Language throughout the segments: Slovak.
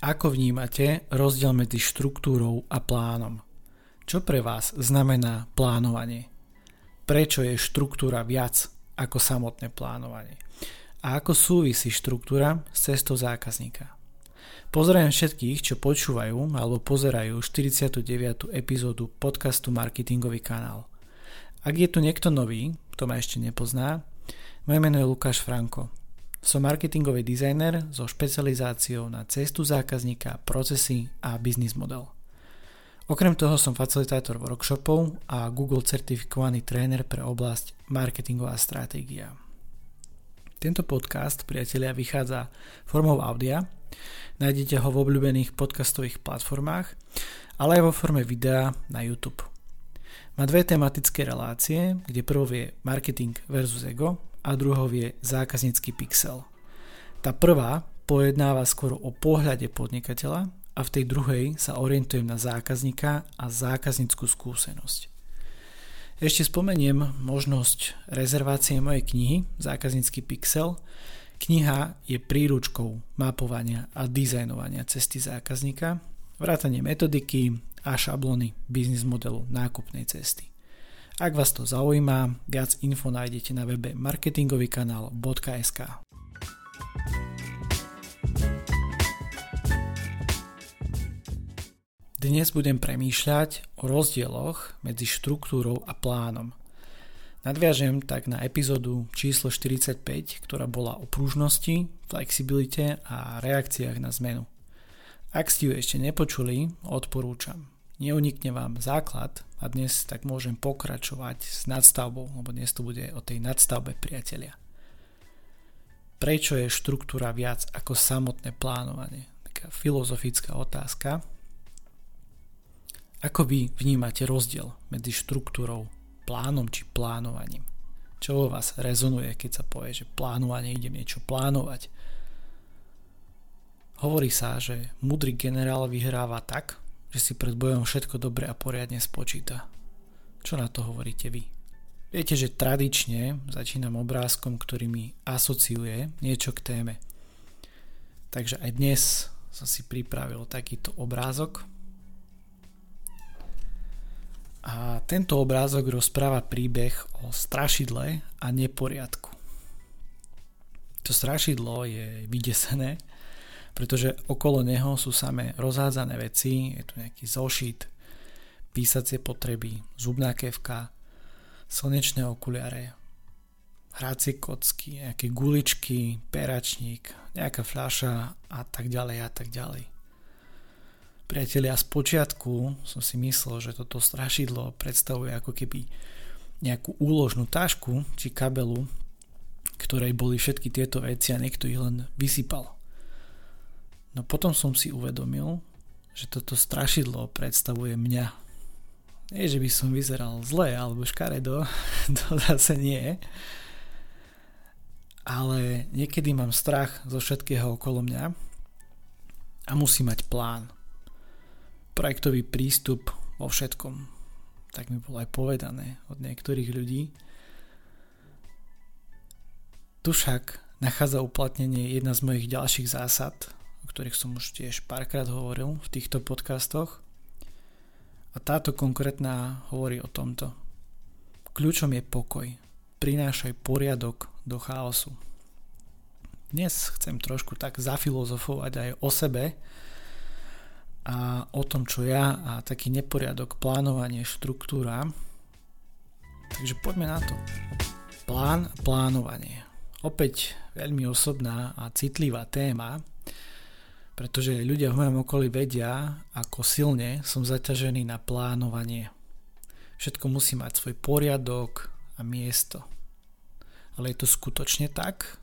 Ako vnímate rozdiel medzi štruktúrou a plánom? Čo pre vás znamená plánovanie? Prečo je štruktúra viac ako samotné plánovanie? A ako súvisí štruktúra s cestou zákazníka? Pozdravujem všetkých, čo počúvajú alebo pozerajú 49. epizódu podcastu Marketingový kanál. Ak je tu niekto nový, kto ma ešte nepozná, moje meno je Lukáš Franko. Som marketingový dizajner so špecializáciou na cestu zákazníka, procesy a biznis model. Okrem toho som facilitátor workshopov a Google certifikovaný tréner pre oblasť marketingová stratégia. Tento podcast, priatelia, vychádza formou audia. Nájdete ho v obľúbených podcastových platformách, ale aj vo forme videa na YouTube. Má dve tematické relácie, kde prvou je marketing versus ego a druhou je zákaznícky pixel. Tá prvá pojednáva skôr o pohľade podnikateľa a v tej druhej sa orientujem na zákazníka a zákazníckú skúsenosť. Ešte spomeniem možnosť rezervácie mojej knihy Zákaznícky pixel. Kniha je príručkou mapovania a dizajnovania cesty zákazníka, vrátanie metodiky a šablóny biznis modelu nákupnej cesty. Ak vás to zaujíma, viac info nájdete na webe marketingovýkanál.sk. Dnes budem premýšľať o rozdieloch medzi štruktúrou a plánom. Nadviažem tak na epizódu číslo 45, ktorá bola o pružnosti, flexibilite a reakciách na zmenu. Ak ste ju ešte nepočuli, odporúčam neunikne vám základ a dnes tak môžem pokračovať s nadstavbou, lebo dnes to bude o tej nadstavbe priatelia. Prečo je štruktúra viac ako samotné plánovanie? Taká filozofická otázka. Ako vy vnímate rozdiel medzi štruktúrou, plánom či plánovaním? Čo vo vás rezonuje, keď sa povie, že plánovanie idem niečo plánovať? Hovorí sa, že mudrý generál vyhráva tak, že si pred bojom všetko dobre a poriadne spočíta. Čo na to hovoríte vy? Viete, že tradične začínam obrázkom, ktorý mi asociuje niečo k téme. Takže aj dnes som si pripravil takýto obrázok. A tento obrázok rozpráva príbeh o strašidle a neporiadku. To strašidlo je vydesené pretože okolo neho sú samé rozhádzané veci, je tu nejaký zošit, písacie potreby, zubná kevka, slnečné okuliare, hracie kocky, nejaké guličky, peračník, nejaká fľaša a tak ďalej a tak ďalej. Priatelia, z počiatku som si myslel, že toto strašidlo predstavuje ako keby nejakú úložnú tašku či kabelu, ktorej boli všetky tieto veci a niekto ich len vysypal. No potom som si uvedomil, že toto strašidlo predstavuje mňa. Nie, že by som vyzeral zle alebo škaredo, to zase nie. Ale niekedy mám strach zo všetkého okolo mňa a musí mať plán. Projektový prístup vo všetkom. Tak mi bolo aj povedané od niektorých ľudí. Tu však nachádza uplatnenie jedna z mojich ďalších zásad – ktorých som už tiež párkrát hovoril v týchto podcastoch. A táto konkrétna hovorí o tomto. Kľúčom je pokoj. Prinášaj poriadok do chaosu. Dnes chcem trošku tak zafilozofovať aj o sebe a o tom, čo ja a taký neporiadok, plánovanie, štruktúra. Takže poďme na to. Plán plánovanie. Opäť veľmi osobná a citlivá téma, pretože ľudia v mojom okolí vedia, ako silne som zaťažený na plánovanie. Všetko musí mať svoj poriadok a miesto. Ale je to skutočne tak?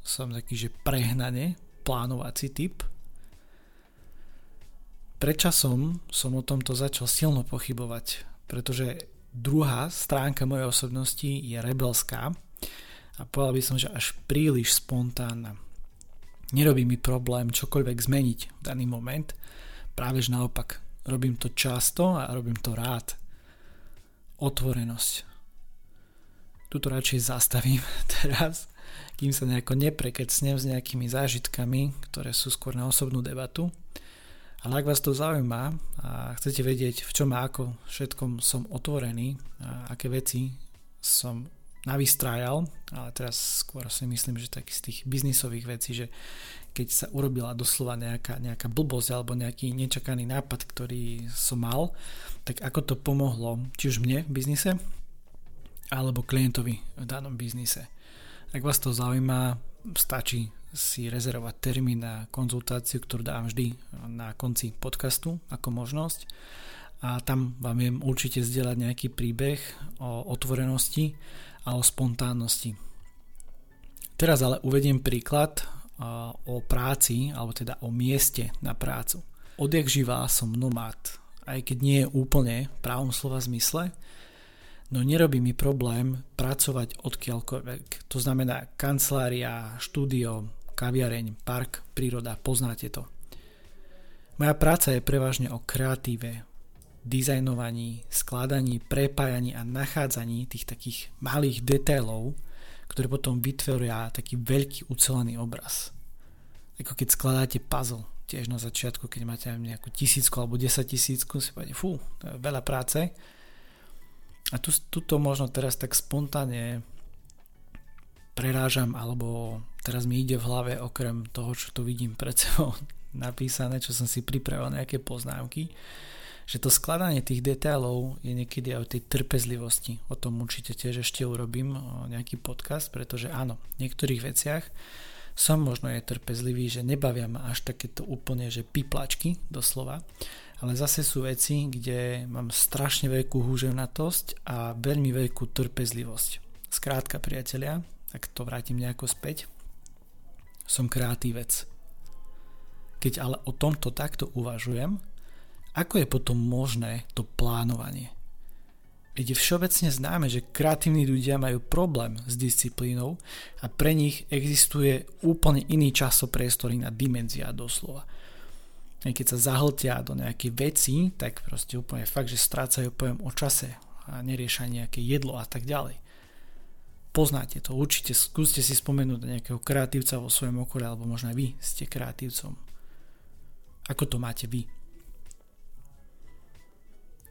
Som taký, že prehnane plánovací typ. Prečasom som o tomto začal silno pochybovať, pretože druhá stránka mojej osobnosti je rebelská a povedal by som, že až príliš spontánna Nerobí mi problém čokoľvek zmeniť v daný moment. Práve že naopak, robím to často a robím to rád. Otvorenosť. Tuto radšej zastavím teraz, kým sa nejako neprekecnem s nejakými zážitkami, ktoré sú skôr na osobnú debatu. Ale ak vás to zaujíma a chcete vedieť, v čom a ako všetkom som otvorený, a aké veci som navystrájal, ale teraz skôr si myslím, že taký z tých biznisových vecí, že keď sa urobila doslova nejaká, nejaká blbosť alebo nejaký nečakaný nápad, ktorý som mal, tak ako to pomohlo či už mne v biznise, alebo klientovi v danom biznise. Ak vás to zaujíma, stačí si rezervovať termín na konzultáciu, ktorú dám vždy na konci podcastu ako možnosť a tam vám viem určite zdieľať nejaký príbeh o otvorenosti a o spontánnosti. Teraz ale uvediem príklad o práci, alebo teda o mieste na prácu. Odjak živá som nomád, aj keď nie je úplne v právom slova zmysle, no nerobí mi problém pracovať odkiaľkoľvek. To znamená kancelária, štúdio, kaviareň, park, príroda, poznáte to. Moja práca je prevažne o kreatíve, dizajnovaní, skladaní, prepájaní a nachádzaní tých takých malých detailov, ktoré potom vytvoria taký veľký ucelený obraz. Ako keď skladáte puzzle, tiež na začiatku, keď máte nejakú tisícku alebo desať tisícku, si povedete, fú, to je veľa práce. A tu, tuto možno teraz tak spontánne prerážam, alebo teraz mi ide v hlave okrem toho, čo tu vidím pred sebou napísané, čo som si pripravil nejaké poznámky, že to skladanie tých detailov je niekedy aj o tej trpezlivosti. O tom určite tiež ešte urobím nejaký podcast, pretože áno, v niektorých veciach som možno je trpezlivý, že nebavia ma až takéto úplne, že piplačky doslova, ale zase sú veci, kde mám strašne veľkú húževnatosť a veľmi veľkú trpezlivosť. Skrátka, priatelia, ak to vrátim nejako späť, som kreatívec. Keď ale o tomto takto uvažujem, ako je potom možné to plánovanie? Veď je všeobecne známe, že kreatívni ľudia majú problém s disciplínou a pre nich existuje úplne iný časopriestor, iná dimenzia doslova. A keď sa zahltia do nejakej veci, tak proste úplne fakt, že strácajú pojem o čase a neriešia nejaké jedlo a tak ďalej. Poznáte to, určite skúste si spomenúť nejakého kreatívca vo svojom okolí, alebo možno aj vy ste kreatívcom. Ako to máte vy?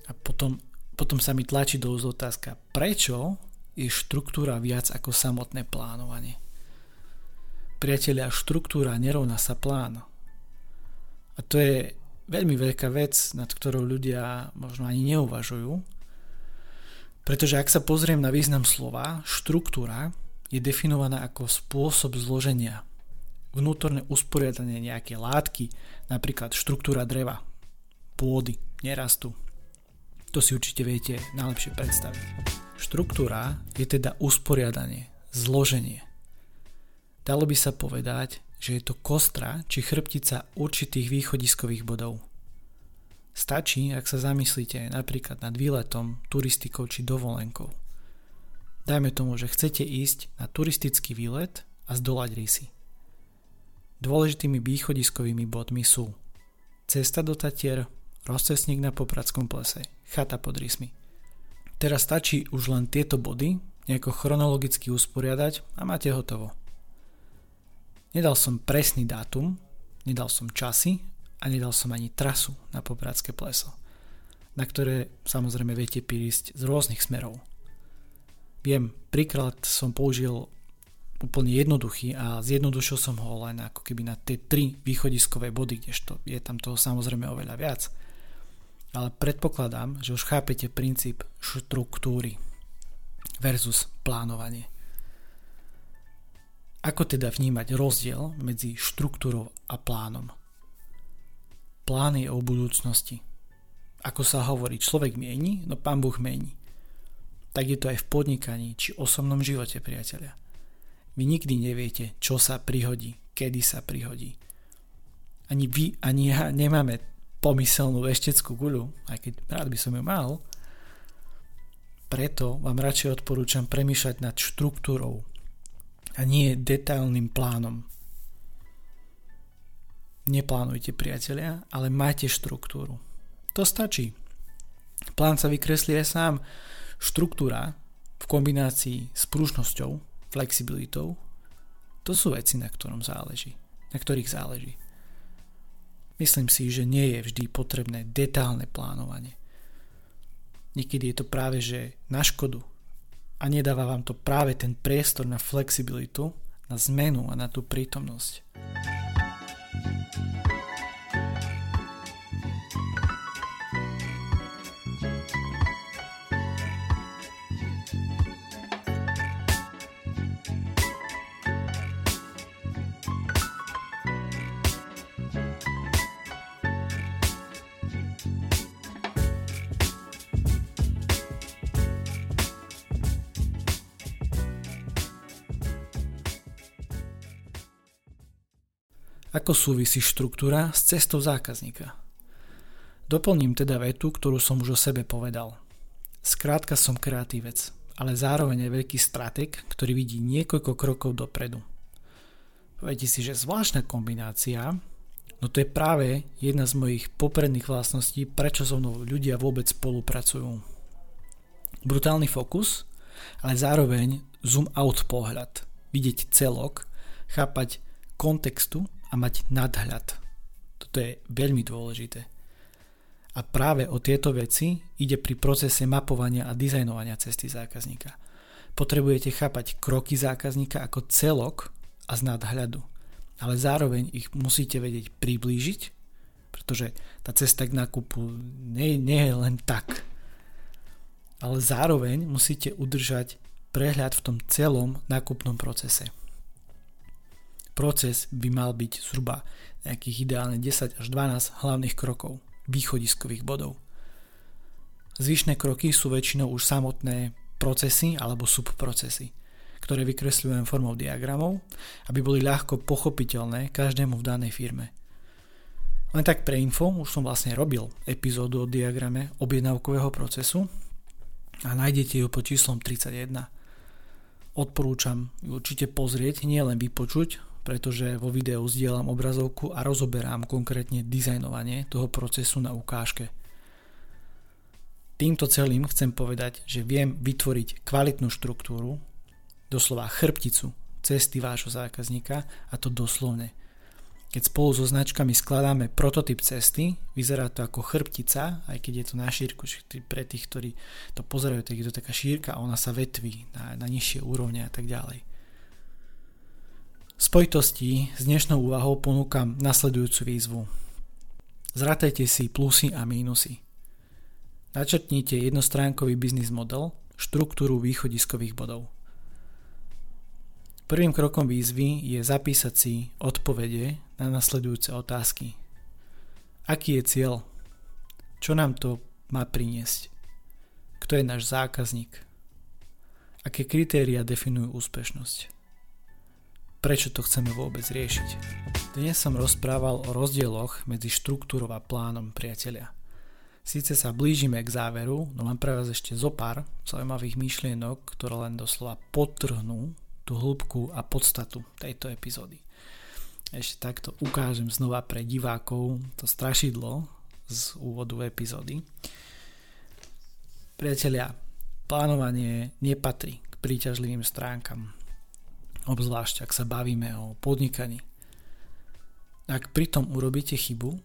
A potom, potom sa mi tlačí do otázka, prečo je štruktúra viac ako samotné plánovanie? Priatelia, štruktúra nerovná sa plán. A to je veľmi veľká vec, nad ktorou ľudia možno ani neuvažujú, pretože ak sa pozriem na význam slova, štruktúra je definovaná ako spôsob zloženia, vnútorné usporiadanie nejaké látky, napríklad štruktúra dreva, pôdy, nerastu. To si určite viete najlepšie predstaviť. Štruktúra je teda usporiadanie, zloženie. Dalo by sa povedať, že je to kostra či chrbtica určitých východiskových bodov – Stačí, ak sa zamyslíte napríklad nad výletom, turistikou či dovolenkou. Dajme tomu, že chcete ísť na turistický výlet a zdolať rysy. Dôležitými východiskovými bodmi sú cesta do Tatier, rozcesník na Popradskom plese, chata pod rysmi. Teraz stačí už len tieto body nejako chronologicky usporiadať a máte hotovo. Nedal som presný dátum, nedal som časy a nedal som ani trasu na Popradské pleso, na ktoré samozrejme viete prísť z rôznych smerov. Viem, príklad som použil úplne jednoduchý a zjednodušil som ho len ako keby na tie tri východiskové body, kdežto je tam toho samozrejme oveľa viac. Ale predpokladám, že už chápete princíp štruktúry versus plánovanie. Ako teda vnímať rozdiel medzi štruktúrou a plánom? plány o budúcnosti. Ako sa hovorí, človek mieni, no pán Boh mení. Tak je to aj v podnikaní či osobnom živote, priatelia. Vy nikdy neviete, čo sa prihodí, kedy sa prihodí. Ani vy, ani ja nemáme pomyselnú vešteckú guľu, aj keď rád by som ju mal. Preto vám radšej odporúčam premýšľať nad štruktúrou a nie detailným plánom. Neplánujte priatelia, ale majte štruktúru. To stačí. Plán sa vykreslí aj sám. Štruktúra v kombinácii s pružnosťou, flexibilitou, to sú veci, na ktorom záleží, na ktorých záleží. Myslím si, že nie je vždy potrebné detálne plánovanie. Niekedy je to práve že na škodu a nedáva vám to práve ten priestor na flexibilitu, na zmenu a na tú prítomnosť. Ako súvisí štruktúra s cestou zákazníka? Doplním teda vetu, ktorú som už o sebe povedal. Skrátka som kreatívec, ale zároveň je veľký strateg, ktorý vidí niekoľko krokov dopredu. Poviete si, že zvláštna kombinácia, no to je práve jedna z mojich popredných vlastností, prečo so mnou ľudia vôbec spolupracujú. Brutálny fokus, ale zároveň zoom out pohľad, vidieť celok, chápať kontextu a mať nadhľad. Toto je veľmi dôležité. A práve o tieto veci ide pri procese mapovania a dizajnovania cesty zákazníka. Potrebujete chápať kroky zákazníka ako celok a z nadhľadu. Ale zároveň ich musíte vedieť priblížiť, pretože tá cesta k nákupu nie, nie je len tak. Ale zároveň musíte udržať prehľad v tom celom nákupnom procese proces by mal byť zhruba nejakých ideálne 10 až 12 hlavných krokov, východiskových bodov. Zvyšné kroky sú väčšinou už samotné procesy alebo subprocesy, ktoré vykresľujem formou diagramov, aby boli ľahko pochopiteľné každému v danej firme. Len tak pre info, už som vlastne robil epizódu o diagrame objednávkového procesu a nájdete ju pod číslom 31. Odporúčam určite pozrieť, nielen vypočuť, pretože vo videu zdieľam obrazovku a rozoberám konkrétne dizajnovanie toho procesu na ukážke. Týmto celým chcem povedať, že viem vytvoriť kvalitnú štruktúru, doslova chrbticu cesty vášho zákazníka a to doslovne. Keď spolu so značkami skladáme prototyp cesty, vyzerá to ako chrbtica, aj keď je to na šírku, pre tých, ktorí to pozerajú, tak je to taká šírka a ona sa vetví na, na nižšie úrovne a tak ďalej spojitosti s dnešnou úvahou ponúkam nasledujúcu výzvu. Zratajte si plusy a mínusy. Načrtnite jednostránkový biznis model, štruktúru východiskových bodov. Prvým krokom výzvy je zapísať si odpovede na nasledujúce otázky. Aký je cieľ? Čo nám to má priniesť? Kto je náš zákazník? Aké kritéria definujú úspešnosť? Prečo to chceme vôbec riešiť. Dnes som rozprával o rozdieloch medzi štruktúrou a plánom priatelia. Síce sa blížime k záveru, no mám pre vás ešte zo pár zaujímavých myšlienok, ktoré len doslova potrhnú tú hĺbku a podstatu tejto epizódy. Ešte takto ukážem znova pre divákov to strašidlo z úvodu epizódy. Priatelia, plánovanie nepatrí k príťažlivým stránkam obzvlášť ak sa bavíme o podnikaní. Ak pritom urobíte chybu,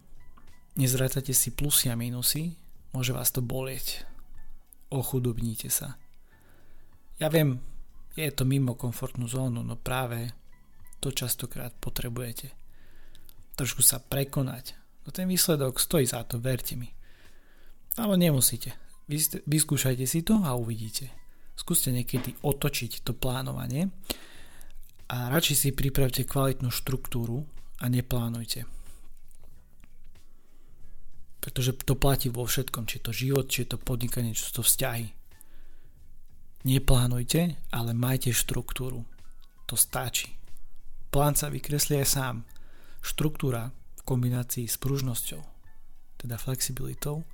nezrátate si plusy a minusy, môže vás to bolieť. Ochudobníte sa. Ja viem, je to mimo komfortnú zónu, no práve to častokrát potrebujete. Trošku sa prekonať. No ten výsledok stojí za to, verte mi. Ale nemusíte. Vyskúšajte si to a uvidíte. Skúste niekedy otočiť to plánovanie a radšej si pripravte kvalitnú štruktúru a neplánujte. Pretože to platí vo všetkom, či je to život, či je to podnikanie, či sú to vzťahy. Neplánujte, ale majte štruktúru. To stačí. Plán sa vykreslí aj sám. Štruktúra v kombinácii s pružnosťou, teda flexibilitou,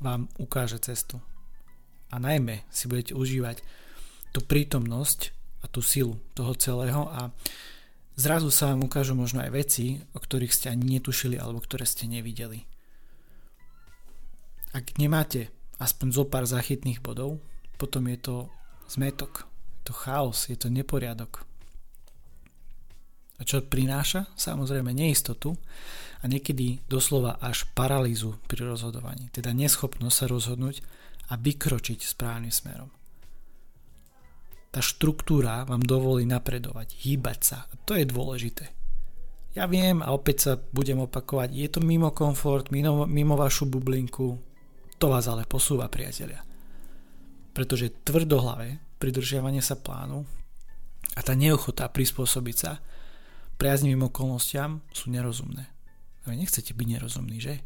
vám ukáže cestu. A najmä si budete užívať tú prítomnosť a tú silu toho celého a zrazu sa vám ukážu možno aj veci, o ktorých ste ani netušili alebo ktoré ste nevideli. Ak nemáte aspoň zo pár zachytných bodov, potom je to zmetok, je to chaos, je to neporiadok. A čo prináša? Samozrejme neistotu a niekedy doslova až paralýzu pri rozhodovaní, teda neschopnosť sa rozhodnúť a vykročiť správnym smerom. Tá štruktúra vám dovolí napredovať, hýbať sa a to je dôležité. Ja viem a opäť sa budem opakovať, je to mimo komfort, mimo, mimo vašu bublinku, to vás ale posúva priatelia. Pretože tvrdohlave pridržiavanie sa plánu a tá neochota prispôsobiť sa priaznivým okolnostiam sú nerozumné. Vy nechcete byť nerozumní, že?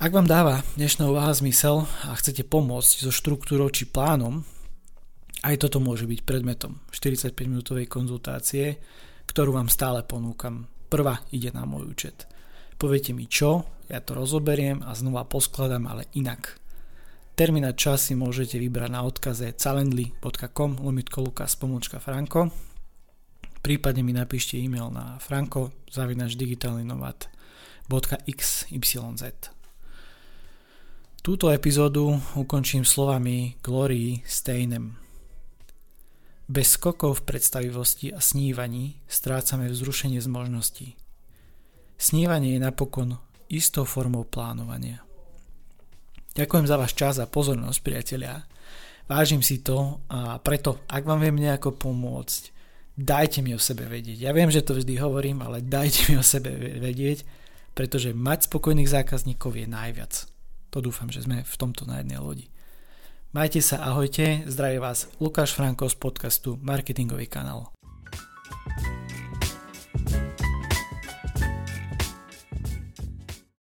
Ak vám dáva dnešná úvaha zmysel a chcete pomôcť so štruktúrou či plánom, aj toto môže byť predmetom 45 minútovej konzultácie, ktorú vám stále ponúkam. Prvá ide na môj účet. Poviete mi čo, ja to rozoberiem a znova poskladám, ale inak. Termín a čas si môžete vybrať na odkaze calendly.com lomitko lukas pomlčka franko prípadne mi napíšte e-mail na xyz. Túto epizódu ukončím slovami Glory Steinem. Bez skokov v predstavivosti a snívaní strácame vzrušenie z možností. Snívanie je napokon istou formou plánovania. Ďakujem za váš čas a pozornosť, priatelia. Vážim si to a preto, ak vám viem nejako pomôcť, dajte mi o sebe vedieť. Ja viem, že to vždy hovorím, ale dajte mi o sebe vedieť, pretože mať spokojných zákazníkov je najviac. To dúfam, že sme v tomto na jednej lodi. Majte sa, ahojte, zdraví vás Lukáš Franko z podcastu Marketingový kanál.